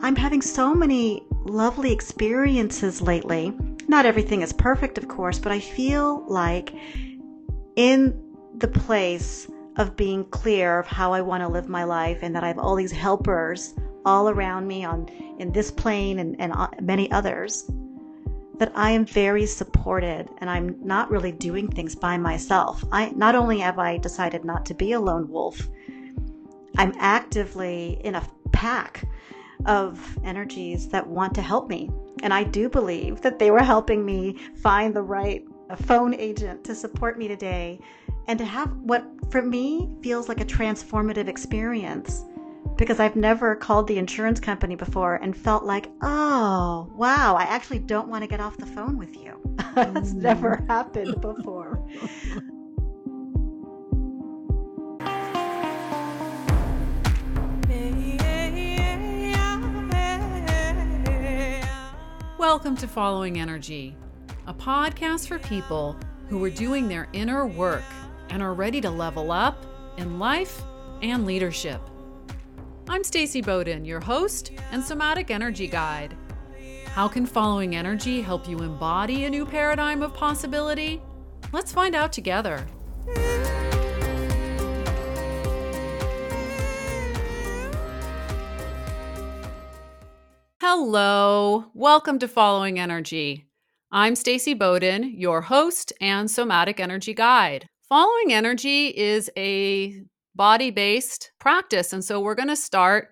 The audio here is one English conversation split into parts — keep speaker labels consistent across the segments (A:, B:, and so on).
A: I'm having so many lovely experiences lately. Not everything is perfect, of course, but I feel like in the place of being clear of how I want to live my life and that I have all these helpers all around me on in this plane and, and uh, many others that I am very supported and I'm not really doing things by myself. I not only have I decided not to be a lone wolf, I'm actively in a pack of energies that want to help me. And I do believe that they were helping me find the right phone agent to support me today and to have what for me feels like a transformative experience because I've never called the insurance company before and felt like, oh, wow, I actually don't want to get off the phone with you. That's never mm. happened before.
B: Welcome to Following Energy, a podcast for people who are doing their inner work and are ready to level up in life and leadership. I'm Staci Boden, your host and somatic energy guide. How can following energy help you embody a new paradigm of possibility? Let's find out together. Hello, welcome to Following Energy. I'm Staci Boden, your host and somatic energy guide. Following energy is a body based practice. And so we're going to start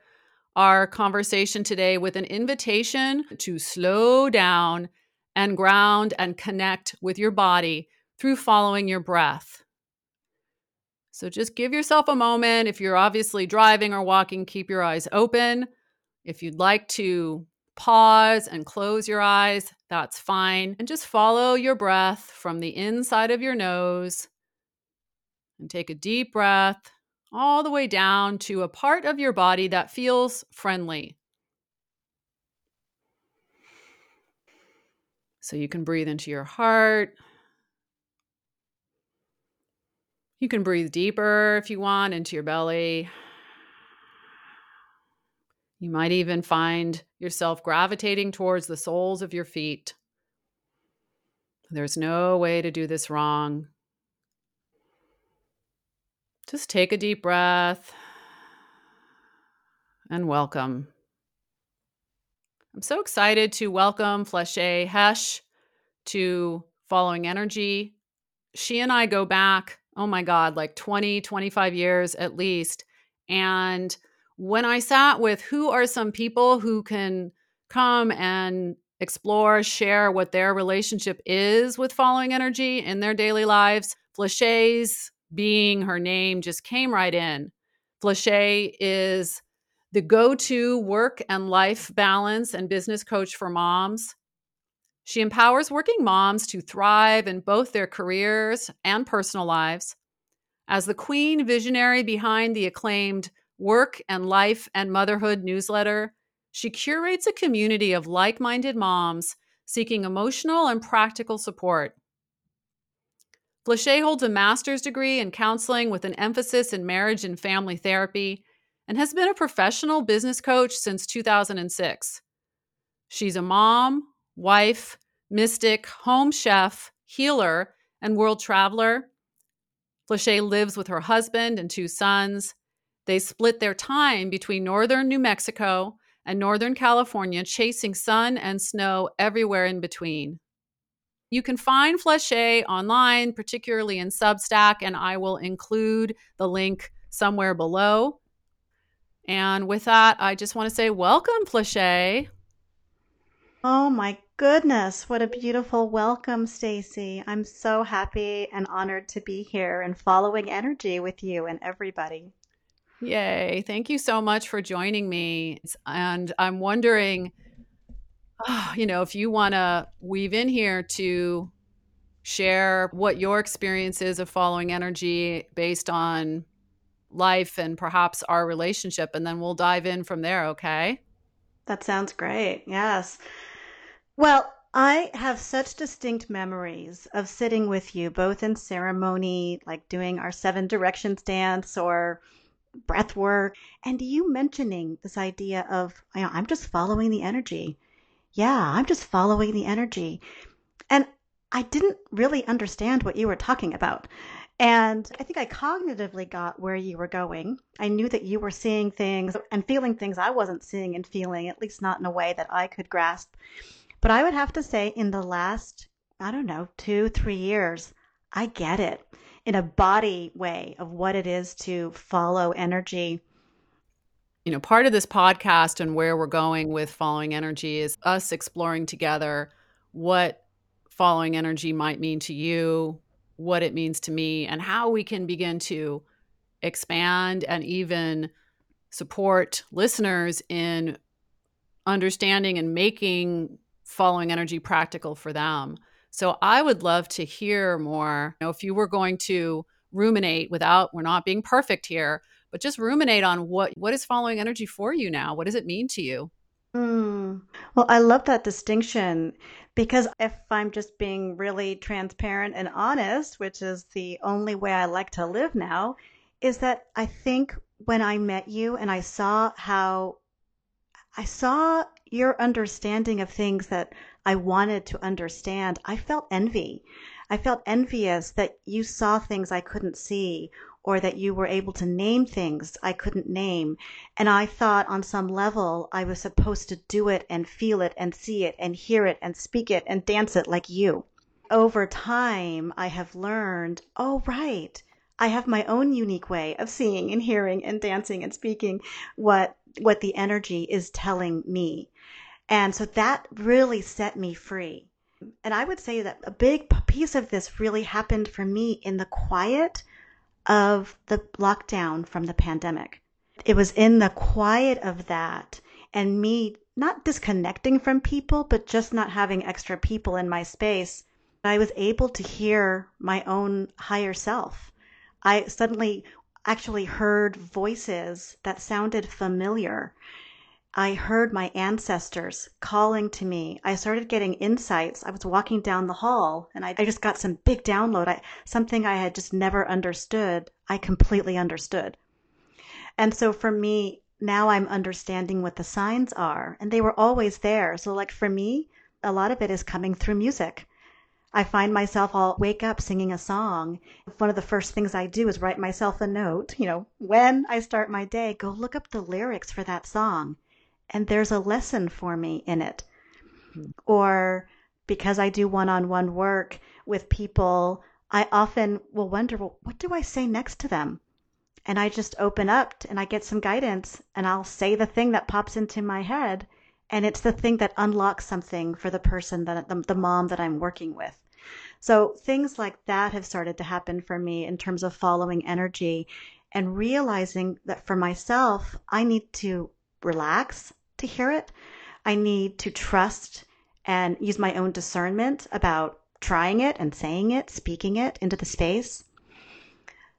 B: our conversation today with an invitation to slow down and ground and connect with your body through following your breath. So just give yourself a moment. If you're obviously driving or walking, keep your eyes open. If you'd like to pause and close your eyes, that's fine. And just follow your breath from the inside of your nose and take a deep breath all the way down to a part of your body that feels friendly. So you can breathe into your heart. You can breathe deeper if you want into your belly. You might even find yourself gravitating towards the soles of your feet. There's no way to do this wrong. Just take a deep breath and welcome. I'm so excited to welcome Flesché Hesch to Following Energy. She and I go back, oh my God, like 20, 25 years at least. And when I sat with who are some people who can come and explore, share what their relationship is with following energy in their daily lives, Flesché's being her name just came right in. Flesché is the go to work and life balance and business coach for moms. She empowers working moms to thrive in both their careers and personal lives. As the queen visionary behind the acclaimed Work and Life and Motherhood newsletter, she curates a community of like minded moms seeking emotional and practical support. Flesché holds a master's degree in counseling with an emphasis in marriage and family therapy and has been a professional business coach since 2006. She's a mom, wife, mystic, home chef, healer, and world traveler. Flesché lives with her husband and two sons. They split their time between northern New Mexico and northern California, chasing sun and snow everywhere in between. You can find Flesché online, particularly in Substack, and I will include the link somewhere below. And with that, I just want to say welcome, Flesché.
A: Oh my goodness, what a beautiful welcome, Staci. I'm so happy and honored to be here and following energy with you and everybody.
B: Yay. Thank you so much for joining me. And I'm wondering oh, you know, if you want to weave in here to share what your experience is of following energy based on life and perhaps our relationship, and then we'll dive in from there, okay?
A: That sounds great. Yes. Well, I have such distinct memories of sitting with you, both in ceremony, like doing our seven directions dance, or breath work, and you mentioning this idea of, you know, I'm just following the energy. Yeah, I'm just following the energy. And I didn't really understand what you were talking about. And I think I cognitively got where you were going. I knew that you were seeing things and feeling things I wasn't seeing and feeling, at least not in a way that I could grasp. But I would have to say, in the last, I don't know, two, three years, I get it in a body way of what it is to follow energy.
B: You know, part of this podcast and where we're going with following energy is us exploring together what following energy might mean to you, what it means to me, and how we can begin to expand and even support listeners in understanding and making following energy practical for them. So I would love to hear more. You know, if you were going to ruminate without, we're not being perfect here, but just ruminate on what what is following energy for you now? What does it mean to you?
A: Mm. Well, I love that distinction because if I'm just being really transparent and honest, which is the only way I like to live now, is that I think when I met you and I saw how I saw your understanding of things that I wanted to understand, I felt envy. I felt envious that you saw things I couldn't see or that you were able to name things I couldn't name. And I thought on some level I was supposed to do it and feel it and see it and hear it and speak it and dance it like you. Over time, I have learned, oh, right. I have my own unique way of seeing and hearing and dancing and speaking what what the energy is telling me. And so that really set me free. And I would say that a big piece of this really happened for me in the quiet of the lockdown from the pandemic. It was in the quiet of that and me not disconnecting from people, but just not having extra people in my space. I was able to hear my own higher self. I suddenly actually heard voices that sounded familiar I heard my ancestors calling to me. I started getting insights. I was walking down the hall and I, I just got some big download. I, something I had just never understood. I completely understood. And so for me, now I'm understanding what the signs are and they were always there. So like for me, a lot of it is coming through music. I find myself, I'll wake up singing a song. One of the first things I do is write myself a note. You know, when I start my day, go look up the lyrics for that song and there's a lesson for me in it. Mm-hmm. Or because I do one on one work with people, I often will wonder, well, what do I say next to them? And I just open up and I get some guidance and I'll say the thing that pops into my head. And it's the thing that unlocks something for the person that the, the mom that I'm working with. So things like that have started to happen for me in terms of following energy and realizing that for myself, I need to relax to hear it. I need to trust and use my own discernment about trying it and saying it, speaking it into the space.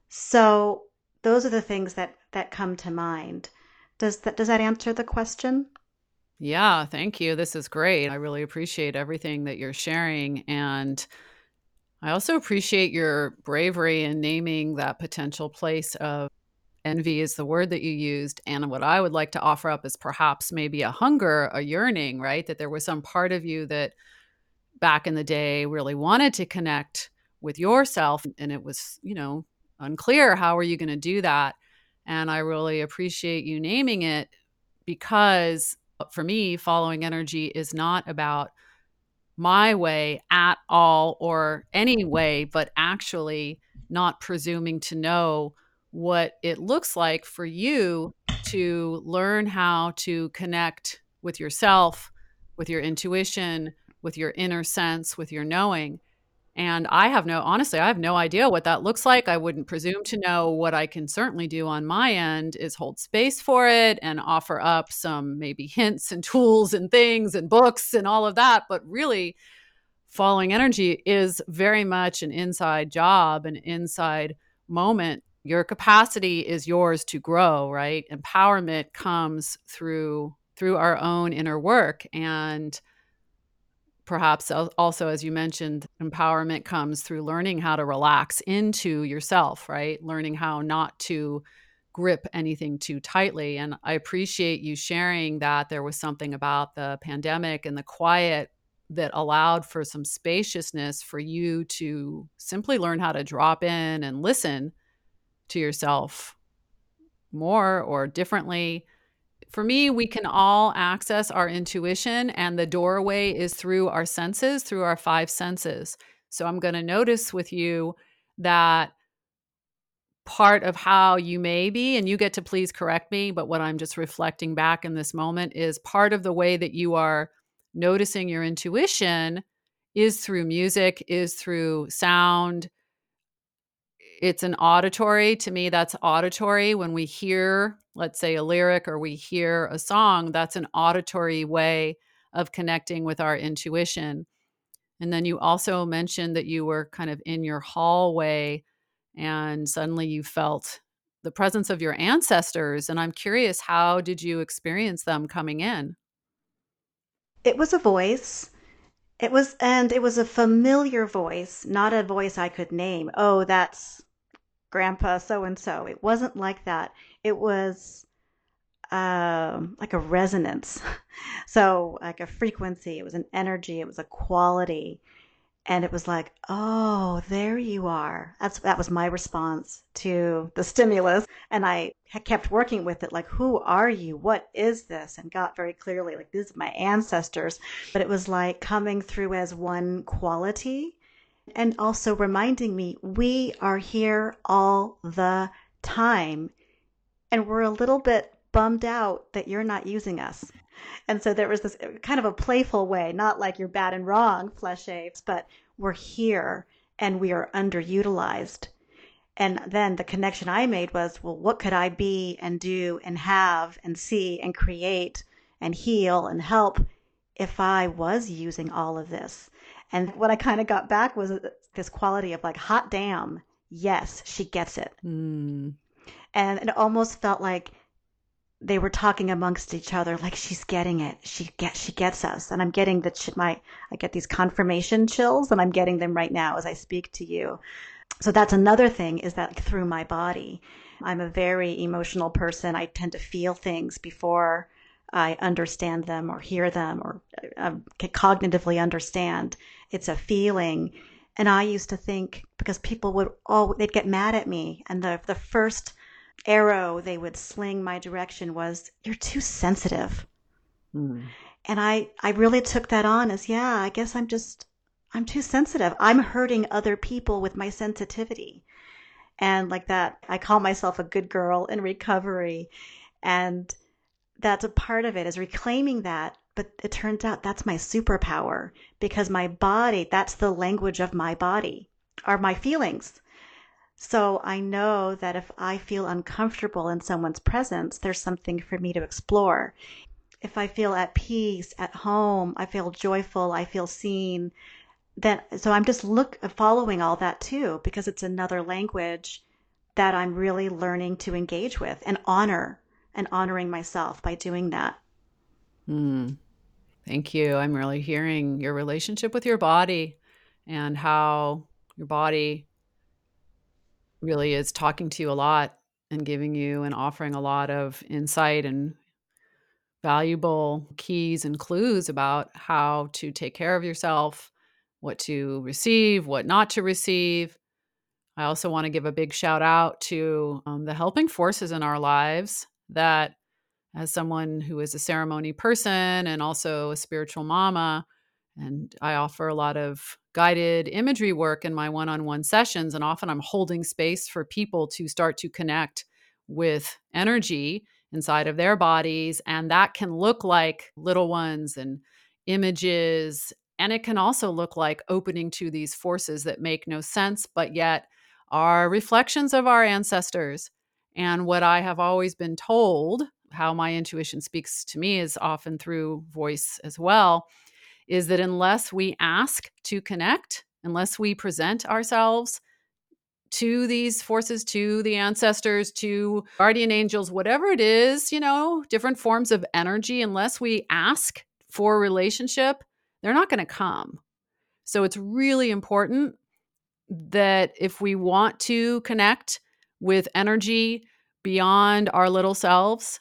A: So those are the things that that come to mind. Does that does that answer the question?
B: Yeah, thank you. This is great. I really appreciate everything that you're sharing and I also appreciate your bravery in naming that potential place of envy is the word that you used and what i would like to offer up is perhaps maybe a hunger a yearning right? That there was some part of you that back in the day really wanted to connect with yourself and it was you know unclear how are you going to do that? And i really appreciate you naming it because uh, for me following energy is not about my way at all or any way but actually not presuming to know what it looks like for you to learn how to connect with yourself, with your intuition, with your inner sense, with your knowing. And I have no, honestly, I have no idea what that looks like. I wouldn't presume to know. What I can certainly do on my end is hold space for it and offer up some maybe hints and tools and things and books and all of that. But really, following energy is very much an inside job, an inside moment your capacity is yours to grow right? Empowerment comes through through our own inner work and perhaps also as you mentioned empowerment comes through learning how to relax into yourself right? Learning how not to grip anything too tightly. And I appreciate you sharing that there was something about the pandemic and the quiet that allowed for some spaciousness for you to simply learn how to drop in and listen to yourself more or differently. For me, we can all access our intuition, and the doorway is through our senses, through our five senses. So I'm going to notice with you that part of how you may be, and you get to please correct me, but what I'm just reflecting back in this moment is part of the way that you are noticing your intuition is through music, is through sound. It's an auditory. To me, that's auditory. When we hear, let's say, a lyric or we hear a song, that's an auditory way of connecting with our intuition. And then you also mentioned that you were kind of in your hallway and suddenly you felt the presence of your ancestors and i'm curious how did you experience them coming in
A: it was a voice it was and it was a familiar voice not a voice i could name oh that's grandpa so and so it wasn't like that. It was um, like a resonance. So like a frequency. It was an energy. It was a quality. And it was like, "Oh, there you are." That's that was my response to the stimulus, and I kept working with it like, "Who are you? What is this?" and got very clearly like these are my ancestors, but it was like coming through as one quality and also reminding me we are here all the time and we're a little bit bummed out that you're not using us. And so there was this kind of a playful way, not like you're bad and wrong, Flesché, but we're here and we are underutilized. And then the connection I made was, well, what could I be and do and have and see and create and heal and help if I was using all of this? And what I kind of got back was this quality of like, hot damn, yes, she gets it. Mm. And it almost felt like they were talking amongst each other like she's getting it she get she gets us and i'm getting that the my i get these confirmation chills and i'm getting them right now as i speak to you so that's another thing is that through my body i'm a very emotional person i tend to feel things before i understand them or hear them or uh, cognitively understand it's a feeling and i used to think because people would all they'd get mad at me and the the first arrow they would sling my direction was you're too sensitive. Mm. And I I really took that on as yeah, I guess I'm just I'm too sensitive. I'm hurting other people with my sensitivity. And like that, I call myself a good girl in recovery. And that's a part of it is reclaiming that. But it turns out that's my superpower because my body, that's the language of my body, are my feelings. So I know that if I feel uncomfortable in someone's presence, there's something for me to explore. If I feel at peace, at home, I feel joyful, I feel seen, then so I'm just look following all that too because it's another language that I'm really learning to engage with and honor and honoring myself by doing that.
B: Mm. Thank you. I'm really hearing your relationship with your body and how your body really is talking to you a lot and giving you and offering a lot of insight and valuable keys and clues about how to take care of yourself, what to receive, what not to receive. I also want to give a big shout out to um, the helping forces in our lives that, as someone who is a ceremony person and also a spiritual mama, and I offer a lot of guided imagery work in my one on one sessions. And often I'm holding space for people to start to connect with energy inside of their bodies. And that can look like little ones and images. And it can also look like opening to these forces that make no sense, but yet are reflections of our ancestors. And what I have always been told, how my intuition speaks to me is often through voice as well, is that unless we ask to connect, unless we present ourselves to these forces, to the ancestors, to guardian angels, whatever it is, you know, different forms of energy, unless we ask for relationship, they're not going to come. So it's really important that if we want to connect with energy, beyond our little selves,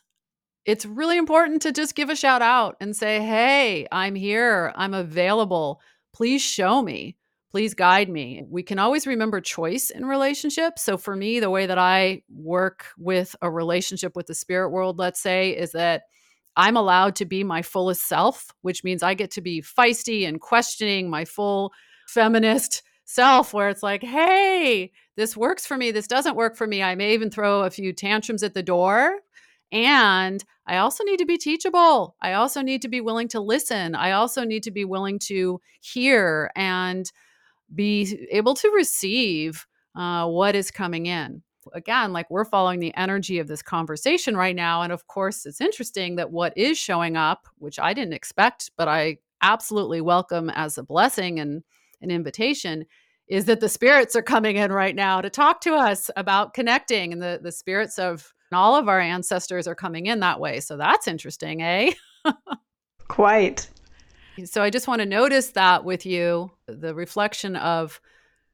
B: it's really important to just give a shout out and say, Hey, I'm here. I'm available. Please show me. Please guide me. We can always remember choice in relationships. So, for me, the way that I work with a relationship with the spirit world, let's say, is that I'm allowed to be my fullest self, which means I get to be feisty and questioning my full feminist self, where it's like, hey, this works for me. This doesn't work for me. I may even throw a few tantrums at the door. And I also need to be teachable. I also need to be willing to listen. I also need to be willing to hear and be able to receive uh, what is coming in. Again, like we're following the energy of this conversation right now. And of course, it's interesting that what is showing up, which I didn't expect, but I absolutely welcome as a blessing and an invitation, is that the spirits are coming in right now to talk to us about connecting. And the, the spirits of all of our ancestors are coming in that way. So that's interesting, eh?
A: Quite.
B: So I just want to notice that with you the reflection of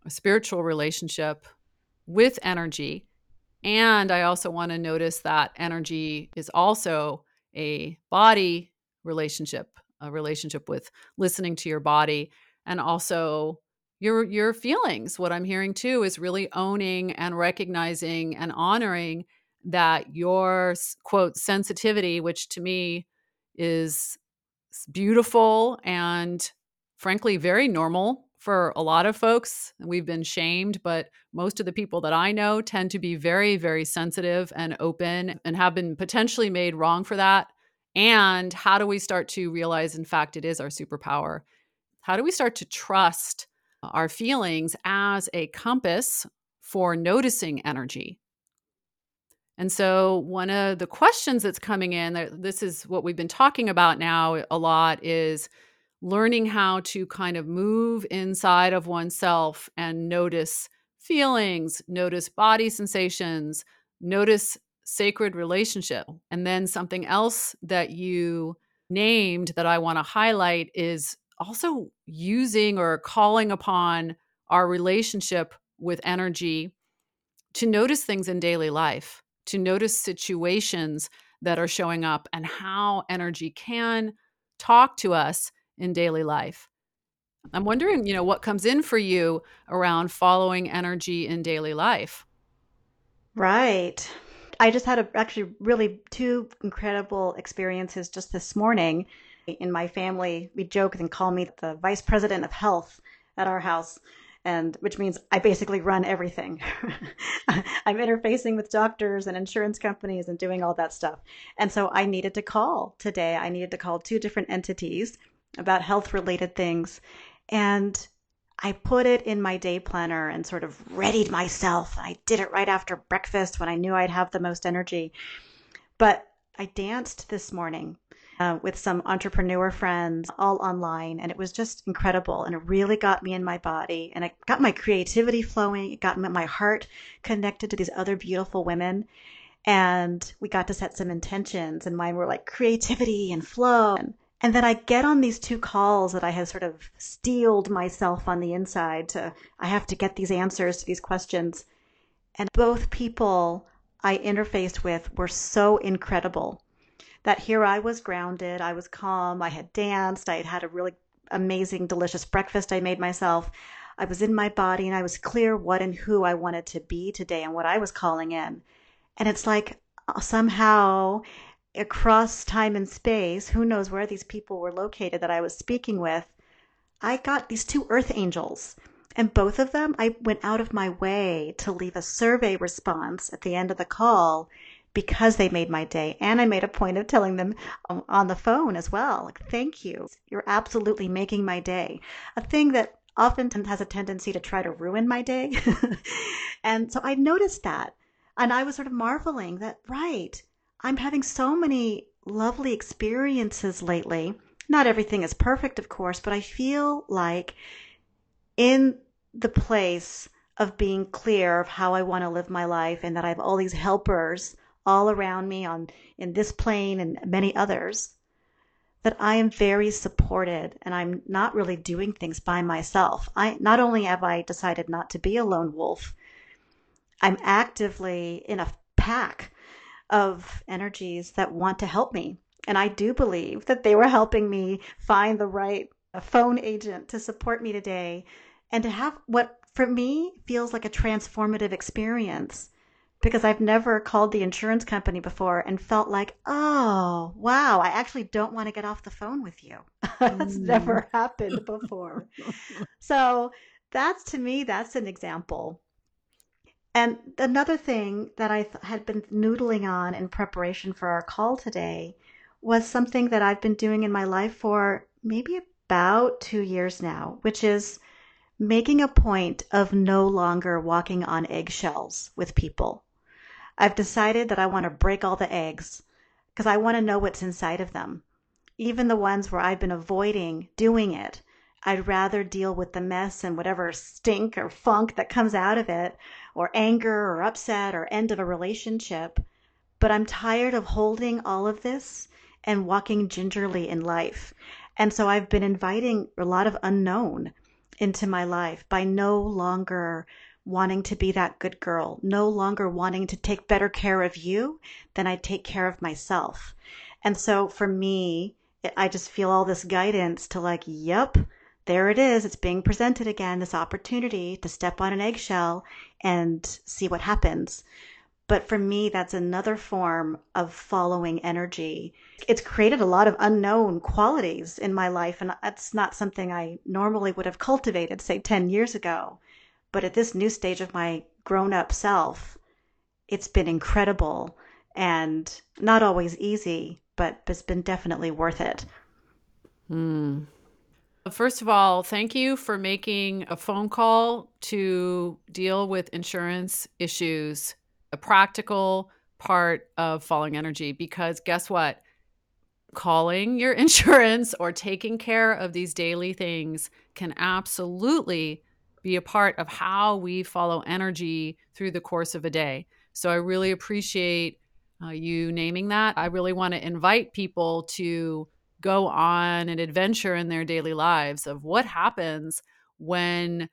B: a spiritual relationship with energy. And I also want to notice that energy is also a body relationship, a relationship with listening to your body and also your your feelings. What I'm hearing too is really owning and recognizing and honoring that your quote sensitivity, which to me is beautiful and frankly very normal for a lot of folks. We've been shamed, but most of the people that I know tend to be very, very sensitive and open and have been potentially made wrong for that. And how do we start to realize, in fact, it is our superpower? How do we start to trust our feelings as a compass for noticing energy? And so, one of the questions that's coming in, this is what we've been talking about now a lot, is learning how to kind of move inside of oneself and notice feelings, notice body sensations, notice sacred relationship. And then something else that you named that I want to highlight is also using or calling upon our relationship with energy to notice things in daily life to notice situations that are showing up and how energy can talk to us in daily life. I'm wondering, you know, what comes in for you around following energy in daily life.
A: Right. I just had a, actually really two incredible experiences just this morning. In my family, we joke and call me the vice president of health at our house and which means I basically run everything. I'm interfacing with doctors and insurance companies and doing all that stuff. And so I needed to call today. I needed to call two different entities about health related things. And I put it in my day planner and sort of readied myself. I did it right after breakfast when I knew I'd have the most energy. But I danced this morning uh, with some entrepreneur friends, all online. And it was just incredible. And it really got me in my body and it got my creativity flowing. It got my heart connected to these other beautiful women. And we got to set some intentions, and mine were like creativity and flow. And, and then I get on these two calls that I had sort of steeled myself on the inside to, I have to get these answers to these questions. And both people I interfaced with were so incredible that here I was grounded, I was calm, I had danced, I had had a really amazing, delicious breakfast I made myself. I was in my body and I was clear what and who I wanted to be today and what I was calling in. And it's like uh, somehow across time and space, who knows where these people were located that I was speaking with, I got these two earth angels. And both of them, I went out of my way to leave a survey response at the end of the call because they made my day. And I made a point of telling them um, on the phone as well, like, thank you. You're absolutely making my day. A thing that often has a tendency to try to ruin my day. and so I noticed that. And I was sort of marveling that, right, I'm having so many lovely experiences lately. Not everything is perfect, of course, but I feel like in the place of being clear of how I want to live my life and that I have all these helpers all around me on in this plane and many others that I am very supported and I'm not really doing things by myself. I not only have I decided not to be a lone wolf, I'm actively in a pack of energies that want to help me. And I do believe that they were helping me find the right phone agent to support me today and to have what for me feels like a transformative experience because I've never called the insurance company before and felt like, oh, wow, I actually don't want to get off the phone with you. that's mm. never happened before. so that's to me, that's an example. And another thing that I th- had been noodling on in preparation for our call today was something that I've been doing in my life for maybe about two years now, which is making a point of no longer walking on eggshells with people. I've decided that I want to break all the eggs because I want to know what's inside of them. Even the ones where I've been avoiding doing it, I'd rather deal with the mess and whatever stink or funk that comes out of it, or anger or upset or end of a relationship. But I'm tired of holding all of this and walking gingerly in life. And so I've been inviting a lot of unknown into my life by no longer wanting to be that good girl, no longer wanting to take better care of you than I take care of myself. And so for me, I just feel all this guidance to like, yep, there it is. It's being presented again, this opportunity to step on an eggshell and see what happens. But for me, that's another form of following energy. It's created a lot of unknown qualities in my life, and that's not something I normally would have cultivated, say, 10 years ago. But at this new stage of my grown up self, it's been incredible and not always easy, but it's been definitely worth it.
B: Hmm. First of all, thank you for making a phone call to deal with insurance issues a practical part of falling energy because guess what? Calling your insurance or taking care of these daily things can absolutely be a part of how we follow energy through the course of a day. So I really appreciate uh, you naming that. I really want to invite people to go on an adventure in their daily lives of what happens when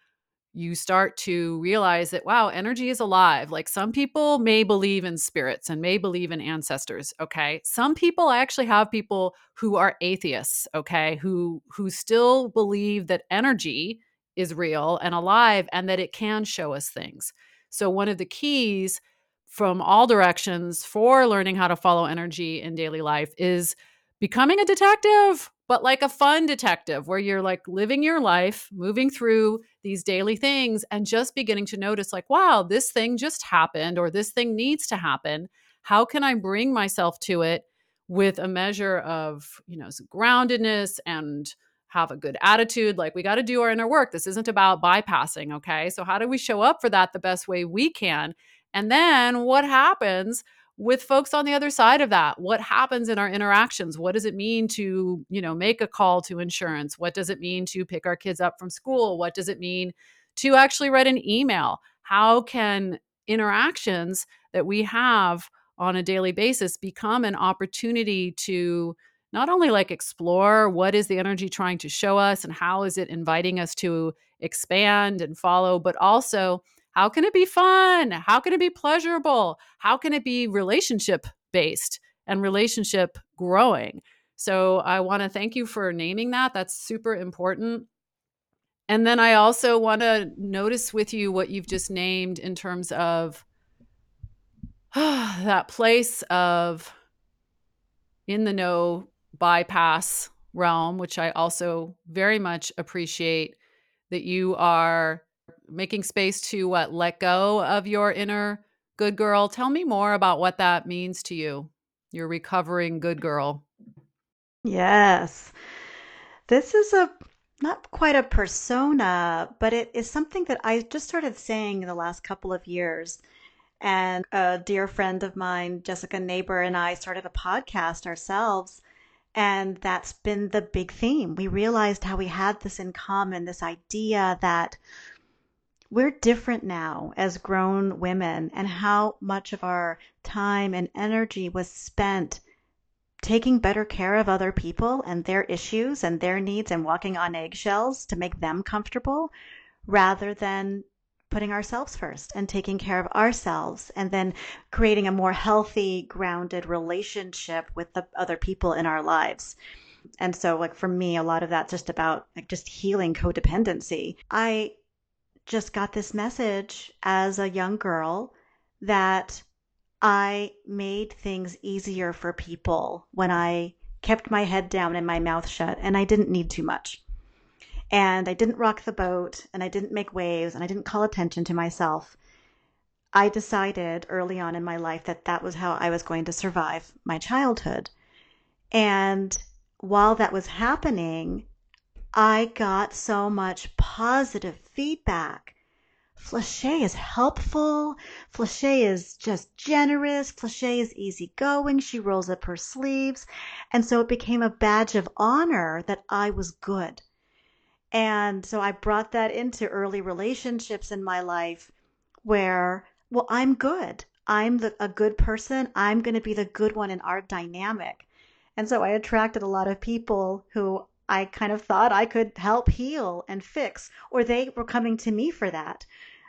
B: you start to realize that wow energy is alive like some people may believe in spirits and may believe in ancestors okay some people I actually have people who are atheists okay who who still believe that energy is real and alive and that it can show us things so one of the keys from all directions for learning how to follow energy in daily life is becoming a detective but like a fun detective where you're like living your life, moving through these daily things and just beginning to notice, like, wow, this thing just happened or this thing needs to happen. How can I bring myself to it with a measure of, you know, groundedness and have a good attitude? Like, we got to do our inner work. This isn't about bypassing. Okay. So, how do we show up for that the best way we can? And then what happens with folks on the other side of that what happens in our interactions what does it mean to you know make a call to insurance what does it mean to pick our kids up from school what does it mean to actually write an email how can interactions that we have on a daily basis become an opportunity to not only like explore what is the energy trying to show us and how is it inviting us to expand and follow but also how can it be fun? How can it be pleasurable? How can it be relationship based and relationship growing? So I want to thank you for naming that. That's super important. And then I also want to notice with you what you've just named in terms of that place of in the know bypass realm, which I also very much appreciate that you are making space to what let go of your inner good girl. Tell me more about what that means to you. Your recovering good girl.
A: Yes. This is a not quite a persona, but it is something that I just started saying in the last couple of years. And a dear friend of mine, Jessica Neighbor, and I started a podcast ourselves. And that's been the big theme. We realized how we had this in common this idea that we're different now as grown women and how much of our time and energy was spent taking better care of other people and their issues and their needs and walking on eggshells to make them comfortable rather than putting ourselves first and taking care of ourselves and then creating a more healthy, grounded relationship with the other people in our lives. And so, like for me, a lot of that's just about like just healing codependency. I just got this message as a young girl that I made things easier for people when I kept my head down and my mouth shut, and I didn't need too much. And I didn't rock the boat, and I didn't make waves, and I didn't call attention to myself. I decided early on in my life that that was how I was going to survive my childhood. And while that was happening, I got so much positive feedback Flesché is helpful. Flesché is just generous. Flesché is easygoing. She rolls up her sleeves. And so it became a badge of honor that I was good. And so I brought that into early relationships in my life where, well, I'm good. I'm the, a good person. I'm going to be the good one in our dynamic. And so I attracted a lot of people who I kind of thought I could help heal and fix, or they were coming to me for that.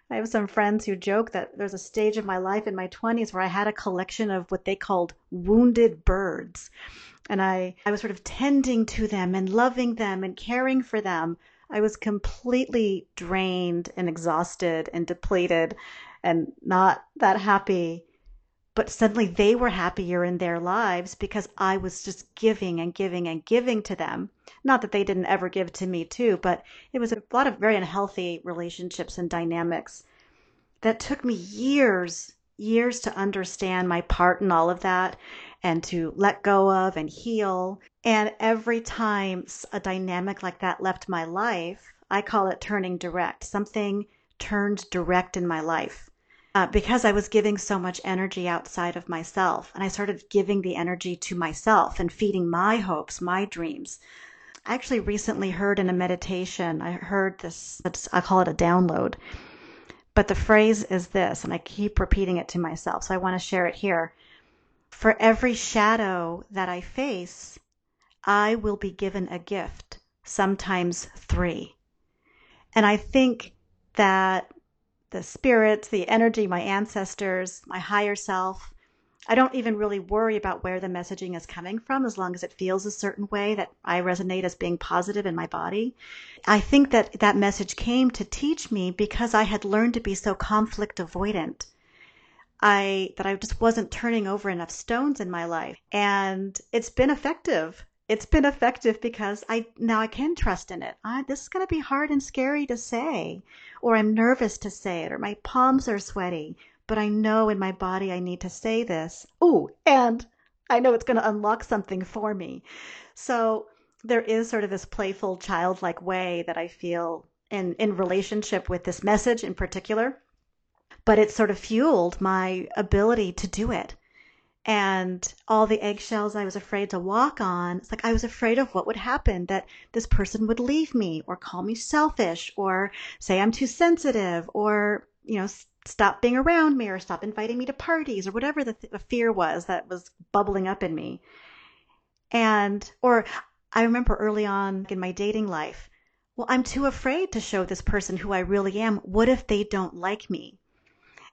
A: I have some friends who joke that there's a stage of my life in my 20s where I had a collection of what they called wounded birds. And I, I was sort of tending to them and loving them and caring for them. I was completely drained and exhausted and depleted and not that happy. But suddenly they were happier in their lives because I was just giving and giving and giving to them. Not that they didn't ever give to me too, but it was a lot of very unhealthy relationships and dynamics that took me years, years to understand my part in all of that and to let go of and heal. And every time a dynamic like that left my life, I call it turning direct. Something turned direct in my life. Uh, because I was giving so much energy outside of myself. And I started giving the energy to myself and feeding my hopes, my dreams, I actually recently heard in a meditation, I heard this, I call it a download. But the phrase is this, and I keep repeating it to myself, so I want to share it here. For every shadow that I face, I will be given a gift, sometimes three. And I think that the spirits, the energy, my ancestors, my higher self, I don't even really worry about where the messaging is coming from as long as it feels a certain way that I resonate as being positive in my body. I think that that message came to teach me because I had learned to be so conflict avoidant. I that I just wasn't turning over enough stones in my life. And it's been effective. It's been effective because I now I can trust in it. I, this is going to be hard and scary to say, or I'm nervous to say it, or my palms are sweaty, but I know in my body I need to say this. Oh, and I know it's going to unlock something for me. So there is sort of this playful, childlike way that I feel in, in relationship with this message in particular. But it sort of fueled my ability to do it. And all the eggshells I was afraid to walk on, it's like I was afraid of what would happen that this person would leave me or call me selfish or say I'm too sensitive or, you know, stop being around me or stop inviting me to parties or whatever the, th- the fear was that was bubbling up in me. And, or I remember early on in my dating life, well, I'm too afraid to show this person who I really am. What if they don't like me?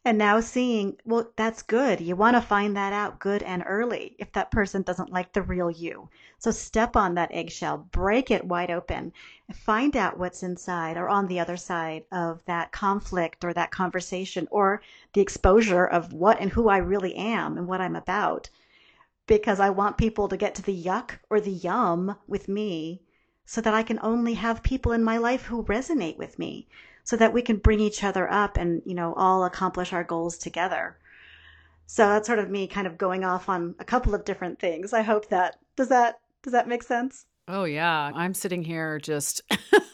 A: And now seeing, well, that's good. You want to find that out good and early if that person doesn't like the real you. So step on that eggshell, break it wide open, find out what's inside or on the other side of that conflict or that conversation or the exposure of what and who I really am and what I'm about. Because I want people to get to the yuck or the yum with me so that I can only have people in my life who resonate with me so that we can bring each other up and, you know, all accomplish our goals together. So that's sort of me kind of going off on a couple of different things. I hope that does that does that make sense?
B: Oh yeah, I'm sitting here just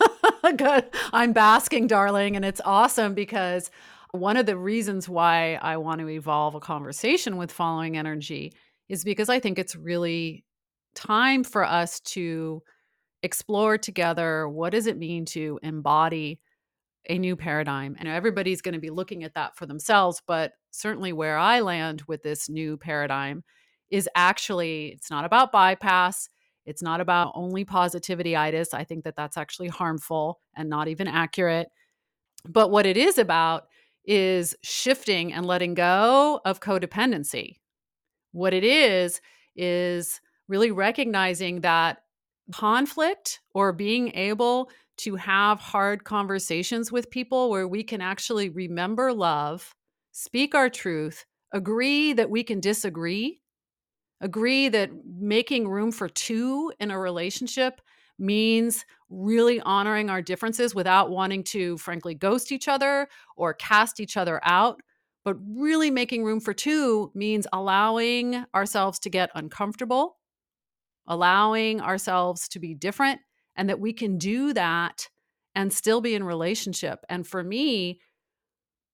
B: good. I'm basking, darling, and it's awesome because one of the reasons why I want to evolve a conversation with following energy is because I think it's really time for us to explore together what does it mean to embody a new paradigm. And everybody's going to be looking at that for themselves. But certainly where I land with this new paradigm is actually, it's not about bypass. It's not about only positivity itis. I think that that's actually harmful and not even accurate. But what it is about is shifting and letting go of codependency. What it is, is really recognizing that conflict or being able to have hard conversations with people where we can actually remember love, speak our truth, agree that we can disagree, agree that making room for two in a relationship means really honoring our differences without wanting to, frankly, ghost each other or cast each other out. But really making room for two means allowing ourselves to get uncomfortable, allowing ourselves to be different, and that we can do that and still be in relationship. And for me,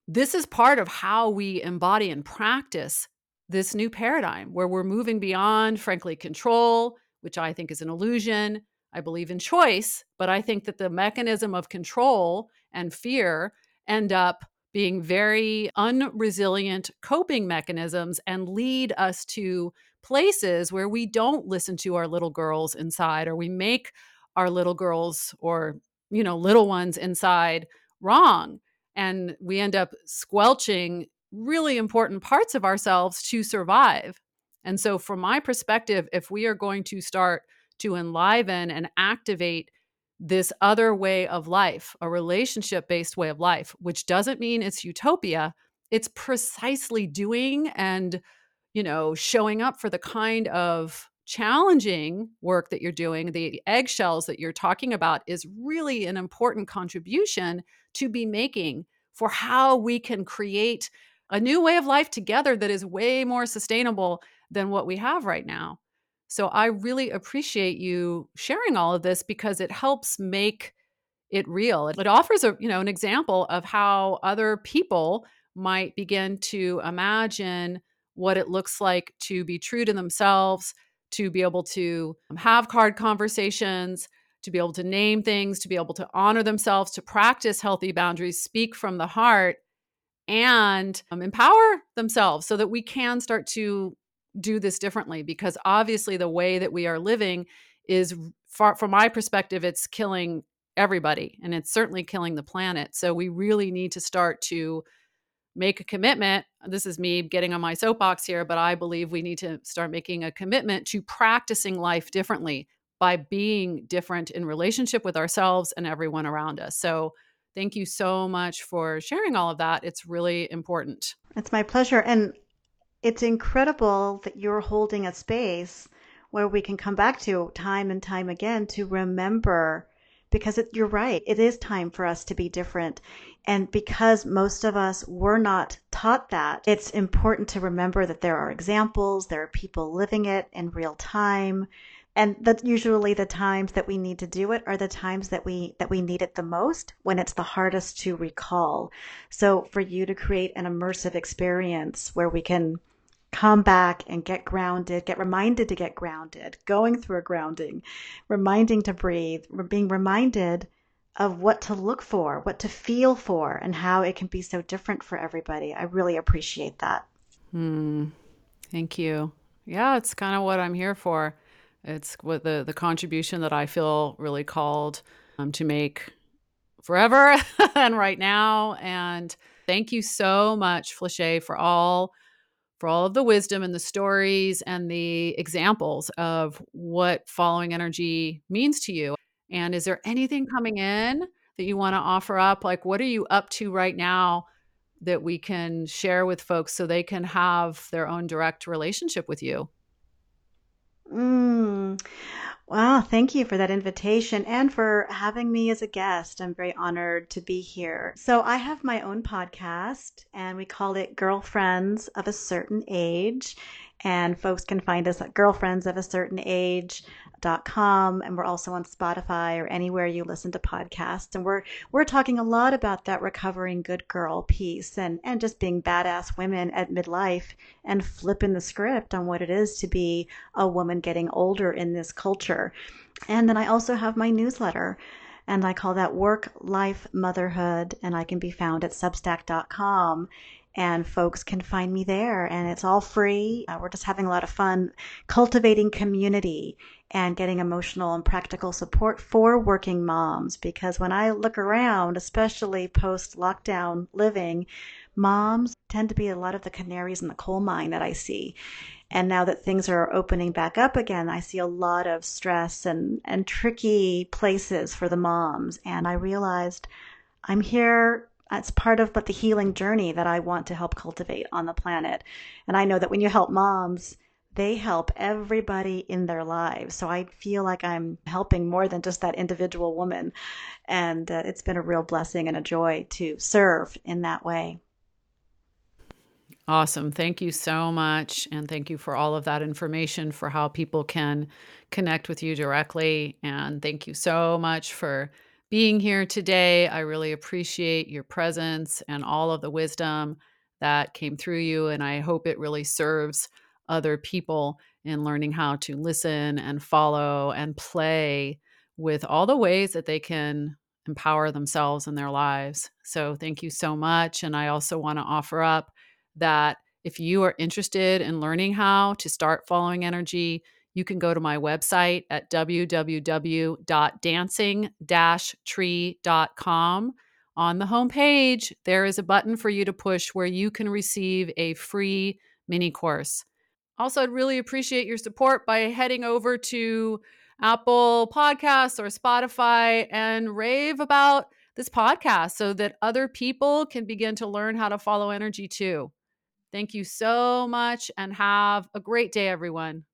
B: this is part of how we embody and practice this new paradigm where we're moving beyond, frankly, control, which I think is an illusion. I believe in choice, but I think that the mechanism of control and fear end up being very unresilient coping mechanisms and lead us to places where we don't listen to our little girls inside or we make our little girls or you know little ones inside wrong and we end up squelching really important parts of ourselves to survive and so from my perspective if we are going to start to enliven and activate this other way of life, a relationship based way of life, which doesn't mean it's utopia. It's precisely doing and, you know, showing up for the kind of challenging work that you're doing, the eggshells that you're talking about is really an important contribution to be making for how we can create a new way of life together that is way more sustainable than what we have right now. So I really appreciate you sharing all of this because it helps make it real. It offers a, you know, an example of how other people might begin to imagine what it looks like to be true to themselves, to be able to have hard conversations, to be able to name things, to be able to honor themselves, to practice healthy boundaries, speak from the heart, and um, empower themselves so that we can start to do this differently because obviously the way that we are living is far from my perspective it's killing everybody and it's certainly killing the planet. So we really need to start to make a commitment this is me getting on my soapbox here but i believe we need to start making a commitment to practicing life differently by being different in relationship with ourselves and everyone around us. So thank you so much for sharing all of that. It's really important.
A: It's my pleasure and it's incredible that you're holding a space where we can come back to time and time again to remember because it, you're right it is time for us to be different. And because most of us were not taught that it's important to remember that there are examples there are people living it in real time. And that usually the times that we need to do it are the times that we that we need it the most when it's the hardest to recall. So for you to create an immersive experience where we can come back and get grounded, get reminded to get grounded, going through a grounding, reminding to breathe, being reminded of what to look for, what to feel for, and how it can be so different for everybody. I really appreciate that.
B: Hmm. Thank you. Yeah, it's kind of what I'm here for. It's what the the contribution that I feel really called um, to make forever and right now. And thank you so much, Flesché, for all for all of the wisdom and the stories and the examples of what following energy means to you. And is there anything coming in that you want to offer up? Like, what are you up to right now that we can share with folks so they can have their own direct relationship with you?
A: Mm. Thank you for that invitation and for having me as a guest. I'm very honored to be here. So, I have my own podcast and we call it Girlfriends of a Certain Age. And folks can find us at Girlfriends of a Certain Age com and we're also on Spotify or anywhere you listen to podcasts and we're we're talking a lot about that recovering good girl piece and and just being badass women at midlife and flipping the script on what it is to be a woman getting older in this culture. And then I also have my newsletter and I call that Work Life Motherhood and I can be found at substack.com and folks can find me there and it's all free. Uh, we're just having a lot of fun cultivating community and getting emotional and practical support for working moms because when I look around, especially post lockdown living, moms tend to be a lot of the canaries in the coal mine that I see. And now that things are opening back up again, I see a lot of stress and, and tricky places for the moms. And I realized I'm here. It's part of but the healing journey that I want to help cultivate on the planet. And I know that when you help moms, they help everybody in their lives. So I feel like I'm helping more than just that individual woman. And uh, it's been a real blessing and a joy to serve in that way.
B: Awesome. Thank you so much. And thank you for all of that information for how people can connect with you directly. And thank you so much for being here today. I really appreciate your presence and all of the wisdom that came through you. And I hope it really serves other people in learning how to listen and follow and play with all the ways that they can empower themselves in their lives. So, thank you so much. And I also want to offer up that if you are interested in learning how to start following energy, you can go to my website at www.dancing tree.com. On the homepage, there is a button for you to push where you can receive a free mini course. Also, I'd really appreciate your support by heading over to Apple Podcasts or Spotify and rave about this podcast so that other people can begin to learn how to follow energy too. Thank you so much and have a great day, everyone.